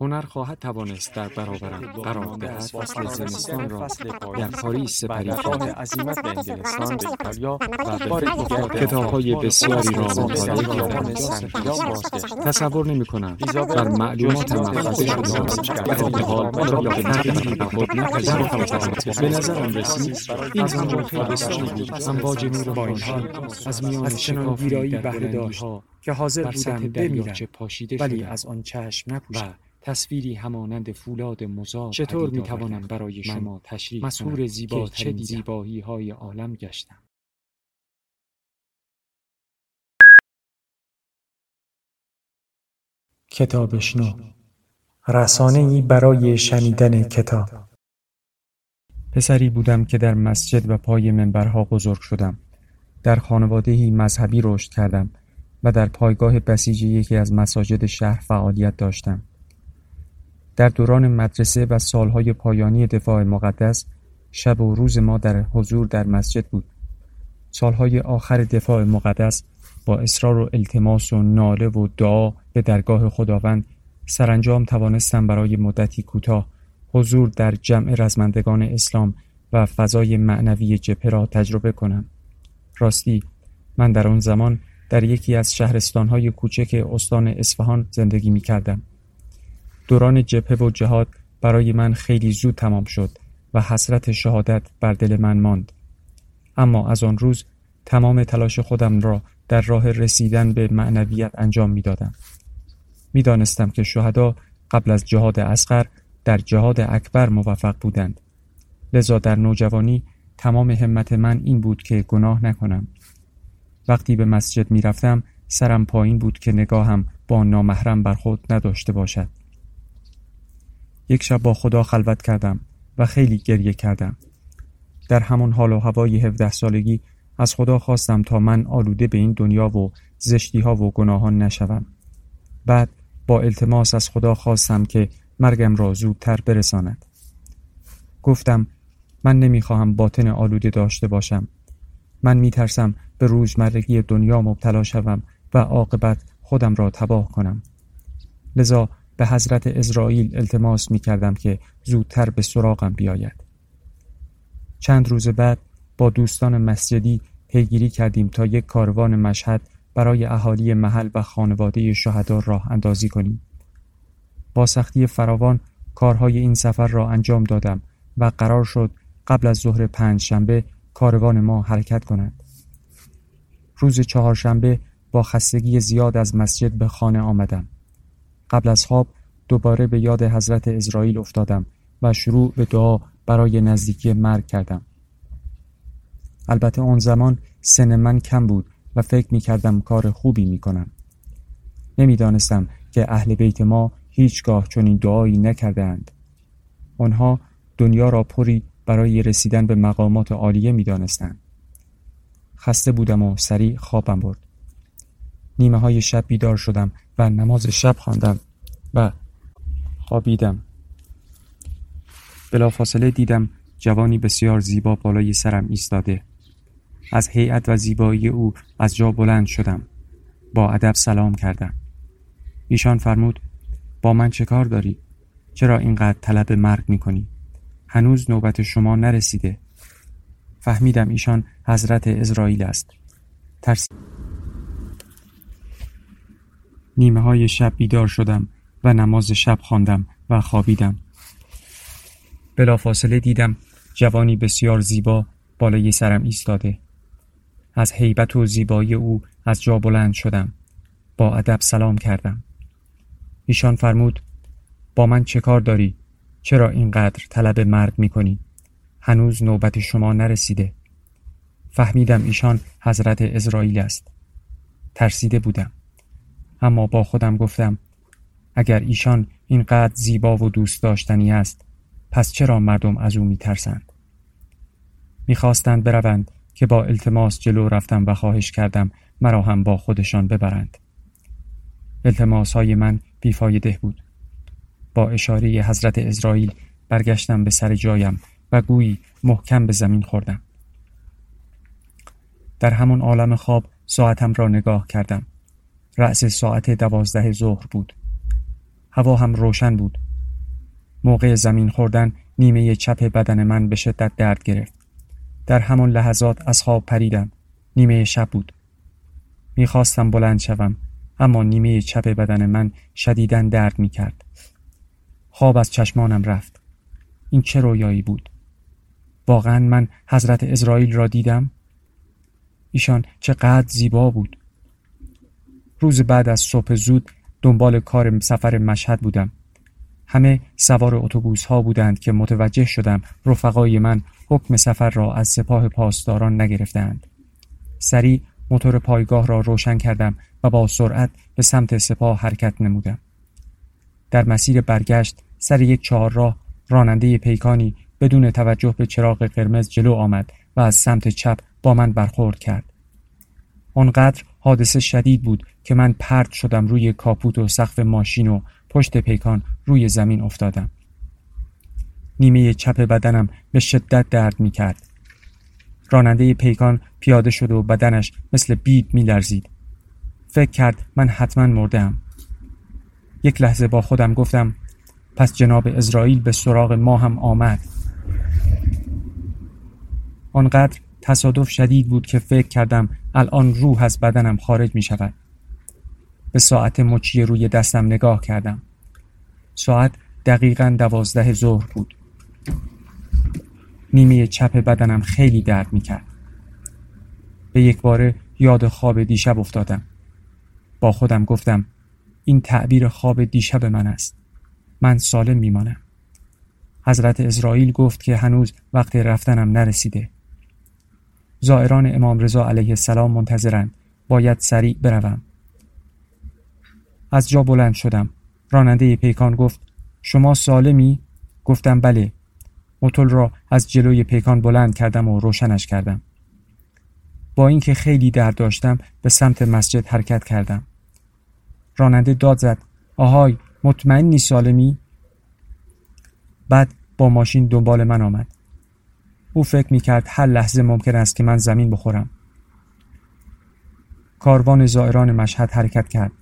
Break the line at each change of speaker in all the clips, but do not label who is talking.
هنر خواهد توانست در برابرم قرار دهد. فصل زمستان را در پاریس سپری کنم
عزیمت به انگلستان به ایتالیا و به دیگر
کتاب‌های بسیاری را مطالعه کردم. تصور نمی کنم بر مفاده
از
شده حال حال
آن را
را
به
تغییری به خود نپذیرفتم به نظرم رسید این همون خیلی بسیاری بود. امواج نور
با این
خورشید
حال
از میان شکافی
ویرایی بهره داشت که حاضر بودم بمیرم. ولی از آن چشم
و
نپوشم
تصویری همانند فولاد مزار
چطور می‌توانم
آوردم
برای شما تشریح
زیباترین
که چه؟
زیبایی های عالم گشتم.
کتابشنو رسانه ای برای شنیدن کتاب. پسری بودم که در مسجد و پای منبرها بزرگ شدم. در خانوادهی مذهبی رشد کردم و در پایگاه بسیج یکی از مساجد شهر فعالیت داشتم. در دوران مدرسه و سالهای پایانی دفاع مقدس شب و روز ما در حضور در مسجد بود سالهای آخر دفاع مقدس با اصرار و التماس و ناله و دعا به درگاه خداوند سرانجام توانستم برای مدتی کوتاه حضور در جمع رزمندگان اسلام و فضای معنوی جبهه را تجربه کنم راستی من در آن زمان در یکی از شهرستانهای کوچک استان اصفهان زندگی می کردم. دوران جبهه و جهاد برای من خیلی زود تمام شد و حسرت شهادت بر دل من ماند. اما از آن روز تمام تلاش خودم را در راه رسیدن به معنویت انجام می دادم. می دانستم که شهدا قبل از جهاد اصغر در جهاد اکبر موفق بودند. لذا در نوجوانی تمام همت من این بود که گناه نکنم. وقتی به مسجد می رفتم سرم پایین بود که نگاهم با نامحرم بر خود نداشته باشد. یک شب با خدا خلوت کردم و خیلی گریه کردم. در همان حال و هوای 17 سالگی از خدا خواستم تا من آلوده به این دنیا و زشتی ها و گناهان نشوم. بعد با التماس از خدا خواستم که مرگم را زودتر برساند. گفتم من نمی‌خواهم باطن آلوده داشته باشم. من میترسم به روزمرگی دنیا مبتلا شوم و عاقبت خودم را تباه کنم. لذا به حضرت اسرائیل التماس می کردم که زودتر به سراغم بیاید. چند روز بعد با دوستان مسجدی پیگیری کردیم تا یک کاروان مشهد برای اهالی محل و خانواده شهدا راه اندازی کنیم. با سختی فراوان کارهای این سفر را انجام دادم و قرار شد قبل از ظهر پنج شنبه کاروان ما حرکت کند. روز چهارشنبه با خستگی زیاد از مسجد به خانه آمدم. قبل از خواب دوباره به یاد حضرت اسرائیل افتادم و شروع به دعا برای نزدیکی مرگ کردم. البته آن زمان سن من کم بود و فکر می کردم کار خوبی می کنم. نمی دانستم که اهل بیت ما هیچگاه چنین دعایی نکرده اند. آنها دنیا را پری برای رسیدن به مقامات عالیه می دانستند. خسته بودم و سریع خوابم برد. نیمه های شب بیدار شدم و نماز شب خواندم و خوابیدم. بلافاصله دیدم جوانی بسیار زیبا بالای سرم ایستاده. از هیئت و زیبایی او از جا بلند شدم. با ادب سلام کردم. ایشان فرمود با من چه کار داری؟ چرا اینقدر طلب مرگ می کنی؟ هنوز نوبت شما نرسیده. فهمیدم ایشان حضرت اسرائیل است. ترس نیمه های شب بیدار شدم و نماز شب خواندم و خوابیدم. بلافاصله دیدم جوانی بسیار زیبا بالای سرم ایستاده. از هیبت و زیبایی او از جا بلند شدم. با ادب سلام کردم. ایشان فرمود با من چه کار داری؟ چرا اینقدر طلب مرگ می کنی؟ هنوز نوبت شما نرسیده. فهمیدم ایشان حضرت اسرائیل است. ترسیده بودم. اما با خودم گفتم اگر ایشان اینقدر زیبا و دوست داشتنی است پس چرا مردم از او میترسند؟ می‌خواستند بروند که با التماس جلو رفتم و خواهش کردم مرا هم با خودشان ببرند. التماس های من بیفایده بود. با اشاره حضرت اسرائیل برگشتم به سر جایم و گویی محکم به زمین خوردم. در همون عالم خواب ساعتم را نگاه کردم. رأس ساعت دوازده ظهر بود. هوا هم روشن بود. موقع زمین خوردن نیمه چپ بدن من به شدت درد گرفت. در همان لحظات از خواب پریدم. نیمه شب بود. می‌خواستم بلند شوم اما نیمه چپ بدن من شدیداً درد می‌کرد. خواب از چشمانم رفت. این چه رویایی بود؟ واقعا من حضرت اسرائیل را دیدم؟ ایشان چقدر زیبا بود. روز بعد از صبح زود دنبال کار سفر مشهد بودم. همه سوار اتوبوس ها بودند که متوجه شدم رفقای من حکم سفر را از سپاه پاسداران نگرفتند سریع موتور پایگاه را روشن کردم و با سرعت به سمت سپاه حرکت نمودم. در مسیر برگشت سر یک چهارراه راننده پیکانی بدون توجه به چراغ قرمز جلو آمد و از سمت چپ با من برخورد کرد. آنقدر حادثه شدید بود که من پرت شدم روی کاپوت و سقف ماشین و پشت پیکان روی زمین افتادم. نیمه چپ بدنم به شدت درد می کرد راننده پیکان پیاده شد و بدنش مثل بید می لرزید فکر کرد من حتما مردم یک لحظه با خودم گفتم پس جناب اسرائیل به سراغ ما هم آمد. آنقدر تصادف شدید بود که فکر کردم الان روح از بدنم خارج می شود به ساعت مچی روی دستم نگاه کردم. ساعت دقیقا دوازده ظهر بود. نیمه چپ بدنم خیلی درد می کرد به یک باره یاد خواب دیشب افتادم. با خودم گفتم این تعبیر خواب دیشب من است. من سالم میمانم. حضرت اسرائیل گفت که هنوز وقت رفتنم نرسیده. زائران امام رضا علیه السلام منتظرند. باید سریع بروم. از جا بلند شدم. راننده پیکان گفت شما سالمی؟ گفتم بله. موتور را از جلوی پیکان بلند کردم و روشنش کردم. با اینکه خیلی درد داشتم به سمت مسجد حرکت کردم. راننده داد زد آهای مطمئنی سالمی؟ بعد با ماشین دنبال من آمد. او فکر می کرد هر لحظه ممکن است که من زمین بخورم. کاروان زائران مشهد حرکت کرد.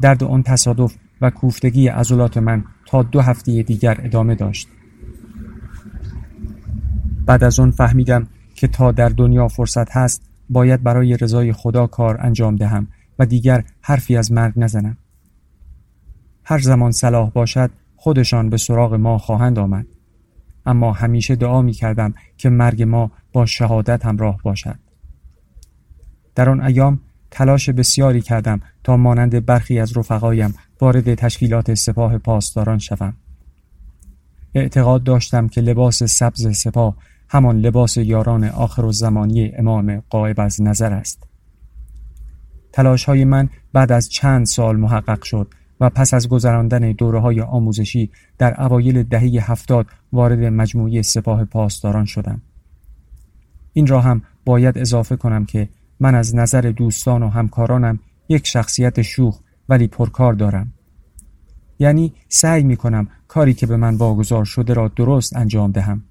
درد آن تصادف و کوفتگی عضلات من تا دو هفته دیگر ادامه داشت. بعد از آن فهمیدم که تا در دنیا فرصت هست باید برای رضای خدا کار انجام دهم و دیگر حرفی از مرگ نزنم. هر زمان صلاح باشد خودشان به سراغ ما خواهند آمد. اما همیشه دعا می کردم که مرگ ما با شهادت همراه باشد. در آن ایام تلاش بسیاری کردم تا مانند برخی از رفقایم وارد تشکیلات سپاه پاسداران شوم اعتقاد داشتم که لباس سبز سپاه همان لباس یاران آخر و زمانی امام قائب از نظر است تلاش های من بعد از چند سال محقق شد و پس از گذراندن دوره های آموزشی در اوایل دهه هفتاد وارد مجموعه سپاه پاسداران شدم. این را هم باید اضافه کنم که من از نظر دوستان و همکارانم یک شخصیت شوخ ولی پرکار دارم. یعنی سعی می کنم کاری که به من واگذار شده را درست انجام دهم.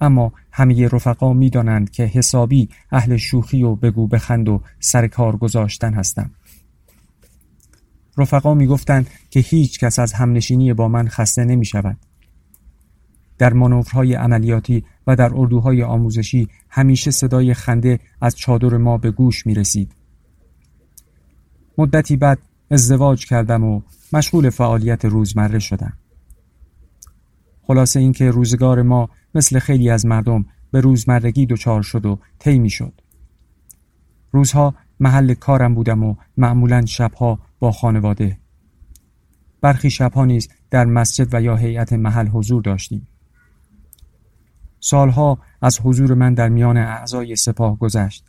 اما همه رفقا می دانند که حسابی اهل شوخی و بگو بخند و سر کار گذاشتن هستم. رفقا می‌گفتند که هیچ کس از همنشینی با من خسته نمی شود. در مانورهای عملیاتی و در اردوهای آموزشی همیشه صدای خنده از چادر ما به گوش می رسید. مدتی بعد ازدواج کردم و مشغول فعالیت روزمره شدم. خلاصه اینکه روزگار ما مثل خیلی از مردم به روزمرگی دچار شد و طی شد. روزها محل کارم بودم و معمولا شبها با خانواده برخی شبها نیز در مسجد و یا هیئت محل حضور داشتیم سالها از حضور من در میان اعضای سپاه گذشت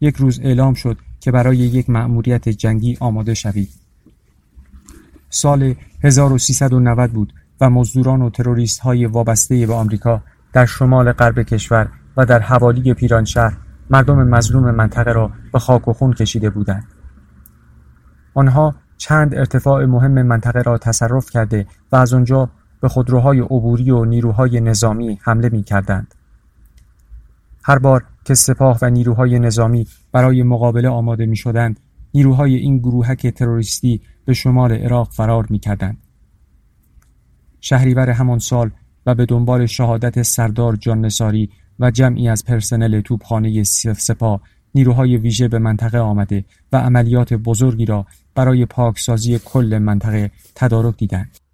یک روز اعلام شد که برای یک مأموریت جنگی آماده شوید سال 1390 بود و مزدوران و تروریست های وابسته به آمریکا در شمال غرب کشور و در حوالی پیرانشهر مردم مظلوم منطقه را به خاک و خون کشیده بودند. آنها چند ارتفاع مهم منطقه را تصرف کرده و از آنجا به خودروهای عبوری و نیروهای نظامی حمله می کردند. هر بار که سپاه و نیروهای نظامی برای مقابله آماده می شدند، نیروهای این گروهک تروریستی به شمال عراق فرار می کردند. شهریور همان سال و به دنبال شهادت سردار جان نساری و جمعی از پرسنل توپخانه سپاه نیروهای ویژه به منطقه آمده و عملیات بزرگی را برای پاکسازی کل منطقه تدارک دیدند.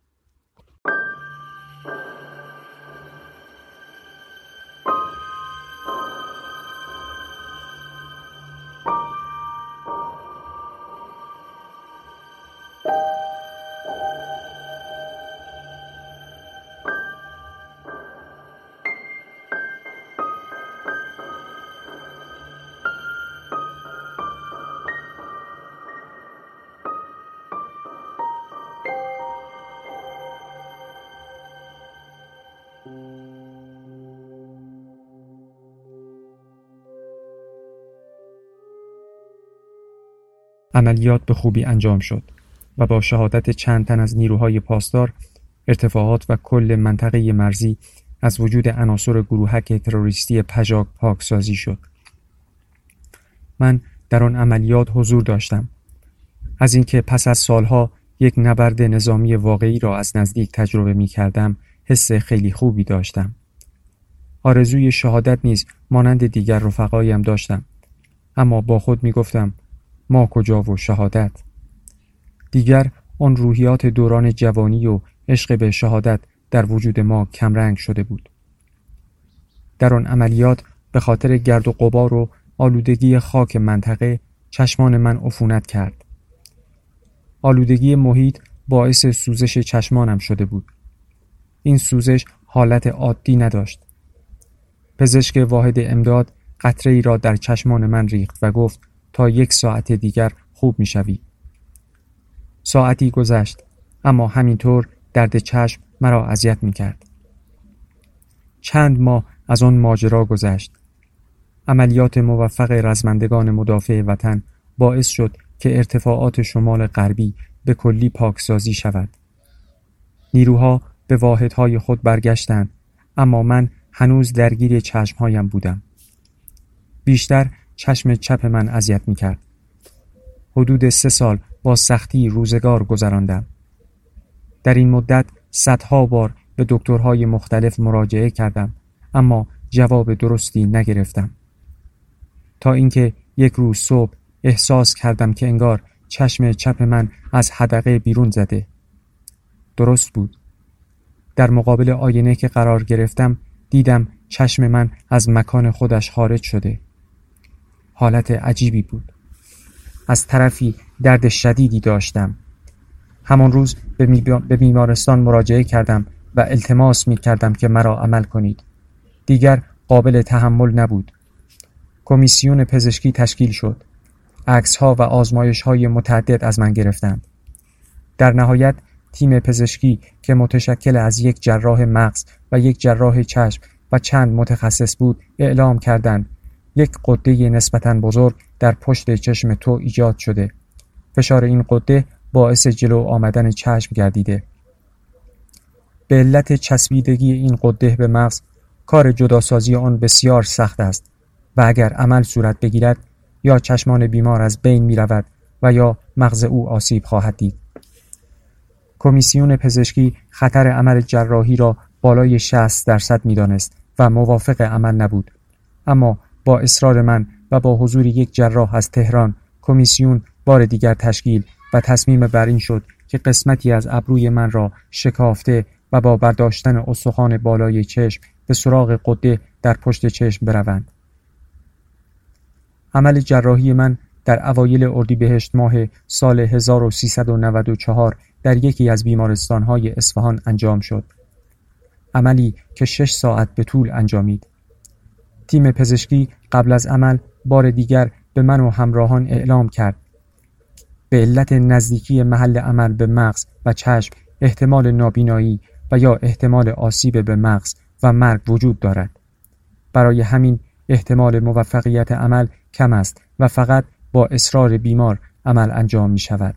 عملیات به خوبی انجام شد و با شهادت چند تن از نیروهای پاسدار ارتفاعات و کل منطقه مرزی از وجود عناصر گروهک تروریستی پژاک پاکسازی شد. من در آن عملیات حضور داشتم. از اینکه پس از سالها یک نبرد نظامی واقعی را از نزدیک تجربه می کردم حس خیلی خوبی داشتم. آرزوی شهادت نیز مانند دیگر رفقایم داشتم. اما با خود می گفتم ما کجا و شهادت؟ دیگر آن روحیات دوران جوانی و عشق به شهادت در وجود ما کمرنگ شده بود. در آن عملیات به خاطر گرد و قبار و آلودگی خاک منطقه چشمان من عفونت کرد. آلودگی محیط باعث سوزش چشمانم شده بود. این سوزش حالت عادی نداشت. پزشک واحد امداد قطره ای را در چشمان من ریخت و گفت تا یک ساعت دیگر خوب می شوی. ساعتی گذشت اما همینطور درد چشم مرا اذیت می کرد. چند ماه از آن ماجرا گذشت. عملیات موفق رزمندگان مدافع وطن باعث شد که ارتفاعات شمال غربی به کلی پاکسازی شود. نیروها به واحدهای خود برگشتند اما من هنوز درگیر چشمهایم بودم. بیشتر چشم چپ من اذیت می کرد. حدود سه سال با سختی روزگار گذراندم. در این مدت صدها بار به دکترهای مختلف مراجعه کردم اما جواب درستی نگرفتم. تا اینکه یک روز صبح احساس کردم که انگار چشم چپ من از حدقه بیرون زده. درست بود. در مقابل آینه که قرار گرفتم دیدم چشم من از مکان خودش خارج شده. حالت عجیبی بود. از طرفی درد شدیدی داشتم. همان روز به بیمارستان مراجعه کردم و التماس می کردم که مرا عمل کنید. دیگر قابل تحمل نبود. کمیسیون پزشکی تشکیل شد. عکس ها و آزمایش های متعدد از من گرفتند. در نهایت تیم پزشکی که متشکل از یک جراح مغز و یک جراح چشم و چند متخصص بود اعلام کردند یک قده نسبتا بزرگ در پشت چشم تو ایجاد شده. فشار این قده باعث جلو آمدن چشم گردیده. به علت چسبیدگی این قده به مغز کار جداسازی آن بسیار سخت است و اگر عمل صورت بگیرد یا چشمان بیمار از بین می رود و یا مغز او آسیب خواهد دید. کمیسیون پزشکی خطر عمل جراحی را بالای 60 درصد می دانست و موافق عمل نبود. اما با اصرار من و با حضور یک جراح از تهران کمیسیون بار دیگر تشکیل و تصمیم بر این شد که قسمتی از ابروی من را شکافته و با برداشتن استخوان بالای چشم به سراغ قده در پشت چشم بروند. عمل جراحی من در اوایل اردیبهشت ماه سال 1394 در یکی از بیمارستانهای اصفهان انجام شد. عملی که شش ساعت به طول انجامید. تیم پزشکی قبل از عمل بار دیگر به من و همراهان اعلام کرد به علت نزدیکی محل عمل به مغز و چشم احتمال نابینایی و یا احتمال آسیب به مغز و مرگ وجود دارد برای همین احتمال موفقیت عمل کم است و فقط با اصرار بیمار عمل انجام می شود.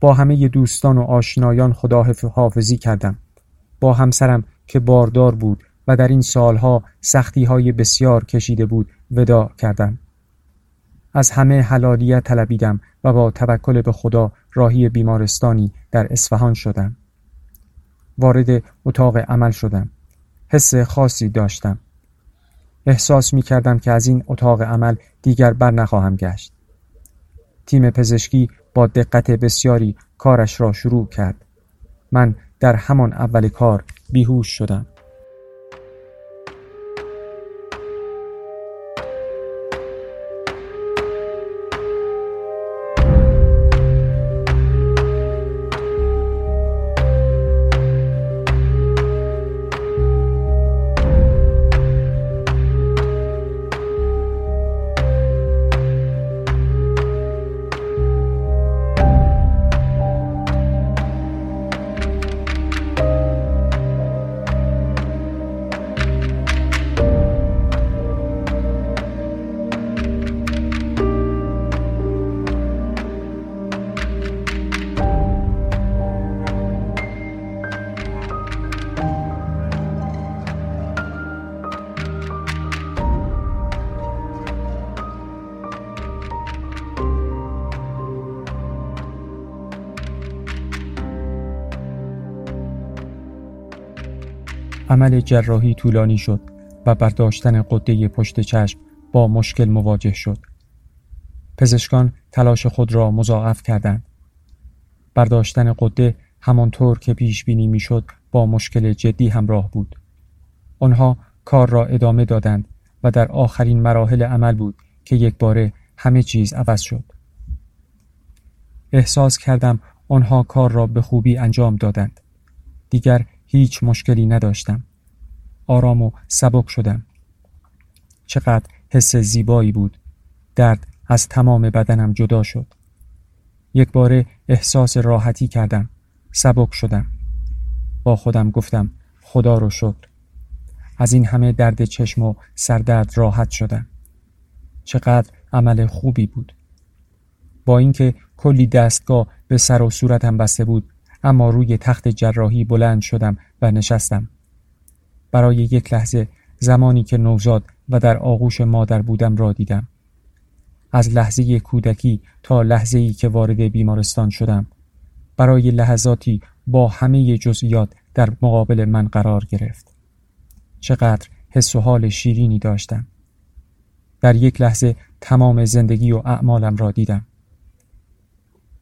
با همه دوستان و آشنایان خدا حافظی کردم. با همسرم که باردار بود و در این سالها سختی های بسیار کشیده بود ودا کردم. از همه حلالیت طلبیدم و با توکل به خدا راهی بیمارستانی در اصفهان شدم. وارد اتاق عمل شدم. حس خاصی داشتم. احساس می کردم که از این اتاق عمل دیگر بر نخواهم گشت. تیم پزشکی با دقت بسیاری کارش را شروع کرد. من در همان اول کار بیهوش شدم. عمل جراحی طولانی شد و برداشتن قده پشت چشم با مشکل مواجه شد. پزشکان تلاش خود را مضاعف کردند. برداشتن قده همانطور که پیش بینی می‌شد با مشکل جدی همراه بود. آنها کار را ادامه دادند و در آخرین مراحل عمل بود که یک باره همه چیز عوض شد. احساس کردم آنها کار را به خوبی انجام دادند. دیگر هیچ مشکلی نداشتم. آرام و سبک شدم. چقدر حس زیبایی بود. درد از تمام بدنم جدا شد. یک باره احساس راحتی کردم. سبک شدم. با خودم گفتم خدا رو شکر. از این همه درد چشم و سردرد راحت شدم. چقدر عمل خوبی بود. با اینکه کلی دستگاه به سر و صورتم بسته بود اما روی تخت جراحی بلند شدم و نشستم. برای یک لحظه زمانی که نوزاد و در آغوش مادر بودم را دیدم. از لحظه کودکی تا لحظه ای که وارد بیمارستان شدم. برای لحظاتی با همه جزئیات در مقابل من قرار گرفت. چقدر حس و حال شیرینی داشتم. در یک لحظه تمام زندگی و اعمالم را دیدم.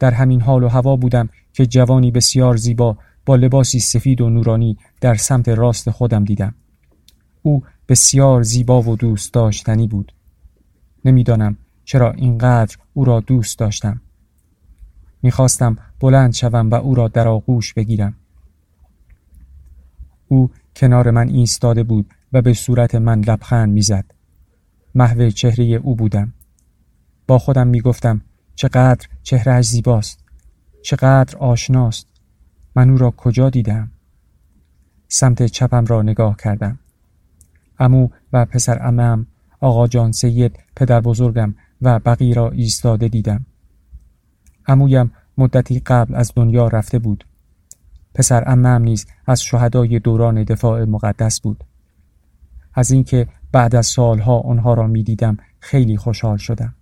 در همین حال و هوا بودم که جوانی بسیار زیبا با لباسی سفید و نورانی در سمت راست خودم دیدم. او بسیار زیبا و دوست داشتنی بود. نمی‌دانم چرا اینقدر او را دوست داشتم. می‌خواستم بلند شوم و او را در آغوش بگیرم. او کنار من ایستاده بود و به صورت من لبخند می‌زد. محو چهره او بودم. با خودم می‌گفتم چقدر چهرهش زیباست. چقدر آشناست. من او را کجا دیدم؟ سمت چپم را نگاه کردم. امو و پسر امم آقا جان سید پدر بزرگم و بقی را ایستاده دیدم. امویم مدتی قبل از دنیا رفته بود. پسر امم نیز از شهدای دوران دفاع مقدس بود. از اینکه بعد از سالها آنها را می‌دیدم خیلی خوشحال شدم.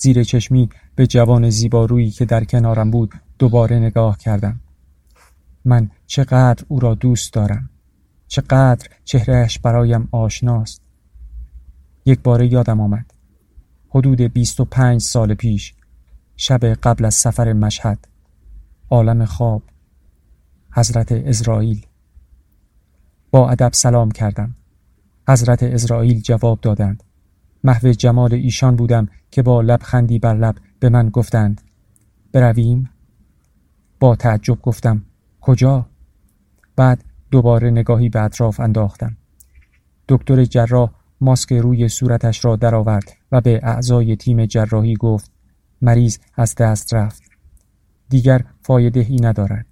زیر چشمی به جوان زیبارویی که در کنارم بود دوباره نگاه کردم. من چقدر او را دوست دارم. چقدر چهرهش برایم آشناست. یک باره یادم آمد. حدود بیست و پنج سال پیش شب قبل از سفر مشهد عالم خواب حضرت اسرائیل با ادب سلام کردم حضرت اسرائیل جواب دادند محو جمال ایشان بودم که با لبخندی بر لب به من گفتند. برویم؟ با تعجب گفتم. کجا؟ بعد دوباره نگاهی به اطراف انداختم. دکتر جراح ماسک روی صورتش را درآورد و به اعضای تیم جراحی گفت مریض از دست رفت. دیگر فایده ای ندارد.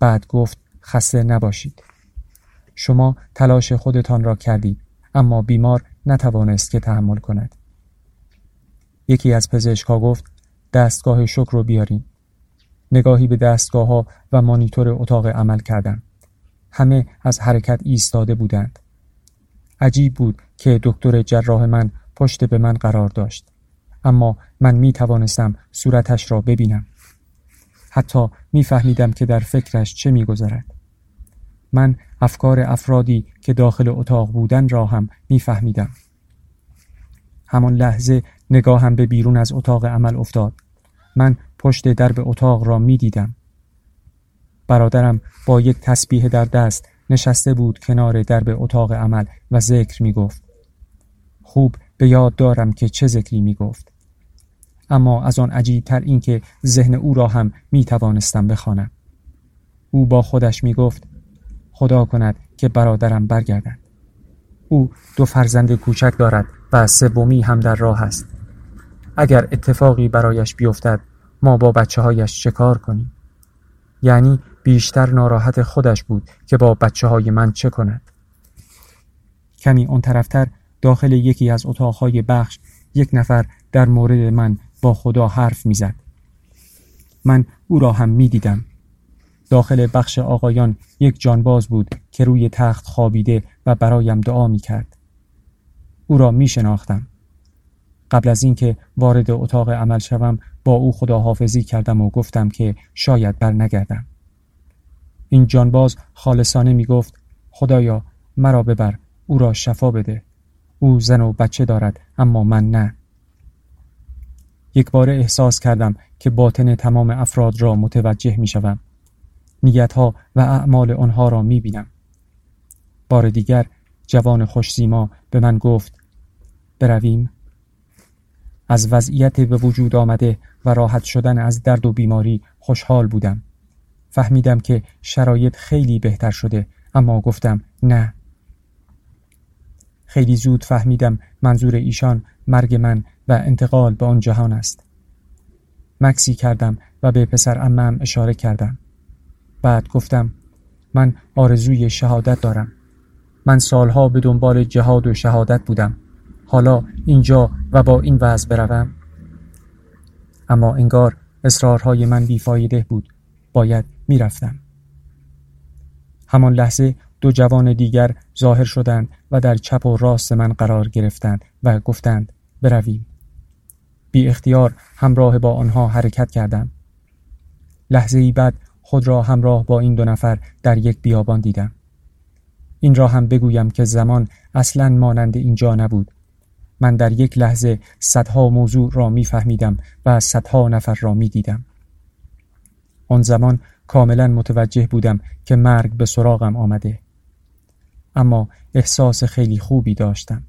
بعد گفت خسته نباشید. شما تلاش خودتان را کردید اما بیمار نتوانست که تحمل کند. یکی از پزشکها گفت دستگاه شکر رو بیارین. نگاهی به دستگاه ها و مانیتور اتاق عمل کردم. همه از حرکت ایستاده بودند. عجیب بود که دکتر جراح من پشت به من قرار داشت. اما من می توانستم صورتش را ببینم. حتی میفهمیدم که در فکرش چه میگذرد. من افکار افرادی که داخل اتاق بودن را هم میفهمیدم همان لحظه نگاهم به بیرون از اتاق عمل افتاد من پشت درب اتاق را می‌دیدم برادرم با یک تسبیح در دست نشسته بود کنار درب اتاق عمل و ذکر می گفت. خوب به یاد دارم که چه ذکری می گفت. اما از آن عجیب تر این که ذهن او را هم می توانستم بخوانم. او با خودش می گفت خدا کند که برادرم برگردد. او دو فرزند کوچک دارد و سومی هم در راه است. اگر اتفاقی برایش بیفتد ما با بچه هایش چه کار کنیم؟ یعنی بیشتر ناراحت خودش بود که با بچه های من چه کند کمی اون طرفتر داخل یکی از اتاقهای بخش یک نفر در مورد من با خدا حرف می‌زد من او را هم می‌دیدم داخل بخش آقایان یک جانباز بود که روی تخت خوابیده و برایم دعا می کرد. او را می شناختم. قبل از اینکه وارد اتاق عمل شوم با او خداحافظی کردم و گفتم که شاید بر نگردم. این جانباز خالصانه می گفت خدایا مرا ببر او را شفا بده او زن و بچه دارد اما من نه یک بار احساس کردم که باطن تمام افراد را متوجه می شوم نیتها و اعمال آنها را می بینم بار دیگر جوان خوشزیما به من گفت برویم؟ از وضعیت به وجود آمده و راحت شدن از درد و بیماری خوشحال بودم. فهمیدم که شرایط خیلی بهتر شده اما گفتم نه. خیلی زود فهمیدم منظور ایشان مرگ من و انتقال به آن جهان است. مکسی کردم و به پسر امم اشاره کردم. بعد گفتم من آرزوی شهادت دارم. من سالها به دنبال جهاد و شهادت بودم. حالا اینجا و با این وضع بروم. اما انگار اصرارهای من بیفایده بود. باید می‌رفتم. همان لحظه دو جوان دیگر ظاهر شدند و در چپ و راست من قرار گرفتند و گفتند برویم. بی اختیار همراه با آنها حرکت کردم. لحظه ای بعد خود را همراه با این دو نفر در یک بیابان دیدم. این را هم بگویم که زمان اصلا مانند اینجا نبود. من در یک لحظه صدها موضوع را میفهمیدم و صدها نفر را می‌دیدم. آن زمان کاملا متوجه بودم که مرگ به سراغم آمده. اما احساس خیلی خوبی داشتم.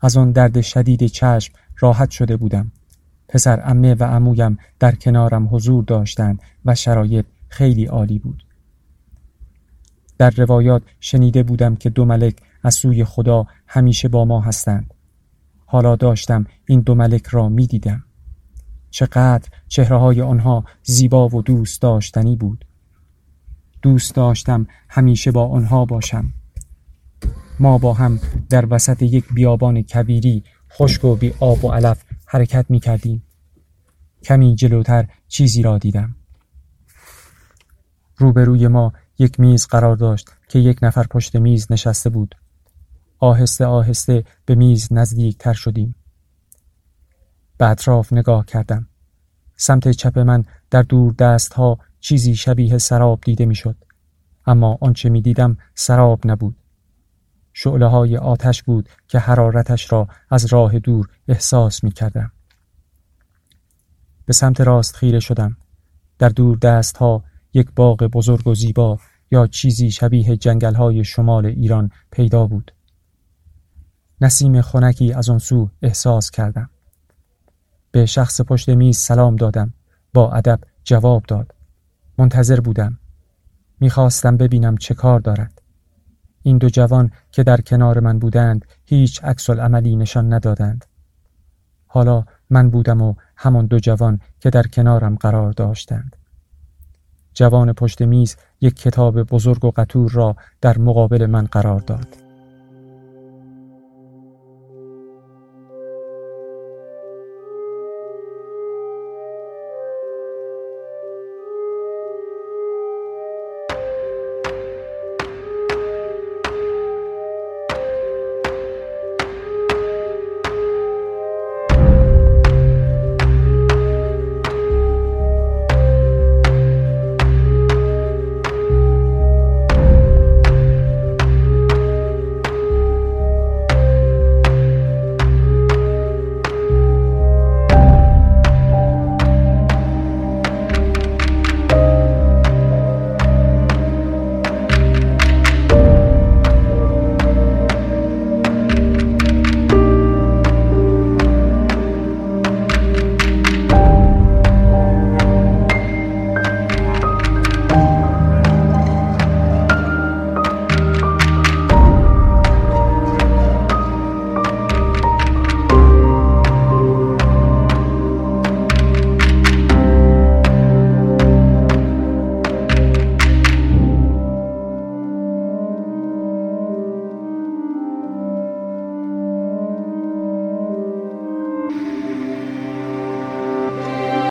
از آن درد شدید چشم راحت شده بودم. پسر امه و عمویم در کنارم حضور داشتند و شرایط خیلی عالی بود. در روایات شنیده بودم که دو ملک از سوی خدا همیشه با ما هستند. حالا داشتم این دو ملک را می دیدم. چقدر چهره های آنها زیبا و دوست داشتنی بود. دوست داشتم همیشه با آنها باشم. ما با هم در وسط یک بیابان کبیری خشک و بی آب و علف حرکت می کردیم کمی جلوتر چیزی را دیدم. روبروی ما یک میز قرار داشت که یک نفر پشت میز نشسته بود. آهسته آهسته به میز نزدیک تر شدیم. به اطراف نگاه کردم. سمت چپ من در دور دست ها چیزی شبیه سراب دیده می‌شد. اما آنچه می دیدم سراب نبود. شعله های آتش بود که حرارتش را از راه دور احساس می کردم. به سمت راست خیره شدم. در دور دست ها یک باغ بزرگ و زیبا یا چیزی شبیه جنگل های شمال ایران پیدا بود. نسیم خنکی از آن سو احساس کردم. به شخص پشت میز سلام دادم. با ادب جواب داد. منتظر بودم. می‌خواستم ببینم چه کار دارد. این دو جوان که در کنار من بودند هیچ عکس عملی نشان ندادند. حالا من بودم و همان دو جوان که در کنارم قرار داشتند. جوان پشت میز یک کتاب بزرگ و قطور را در مقابل من قرار داد.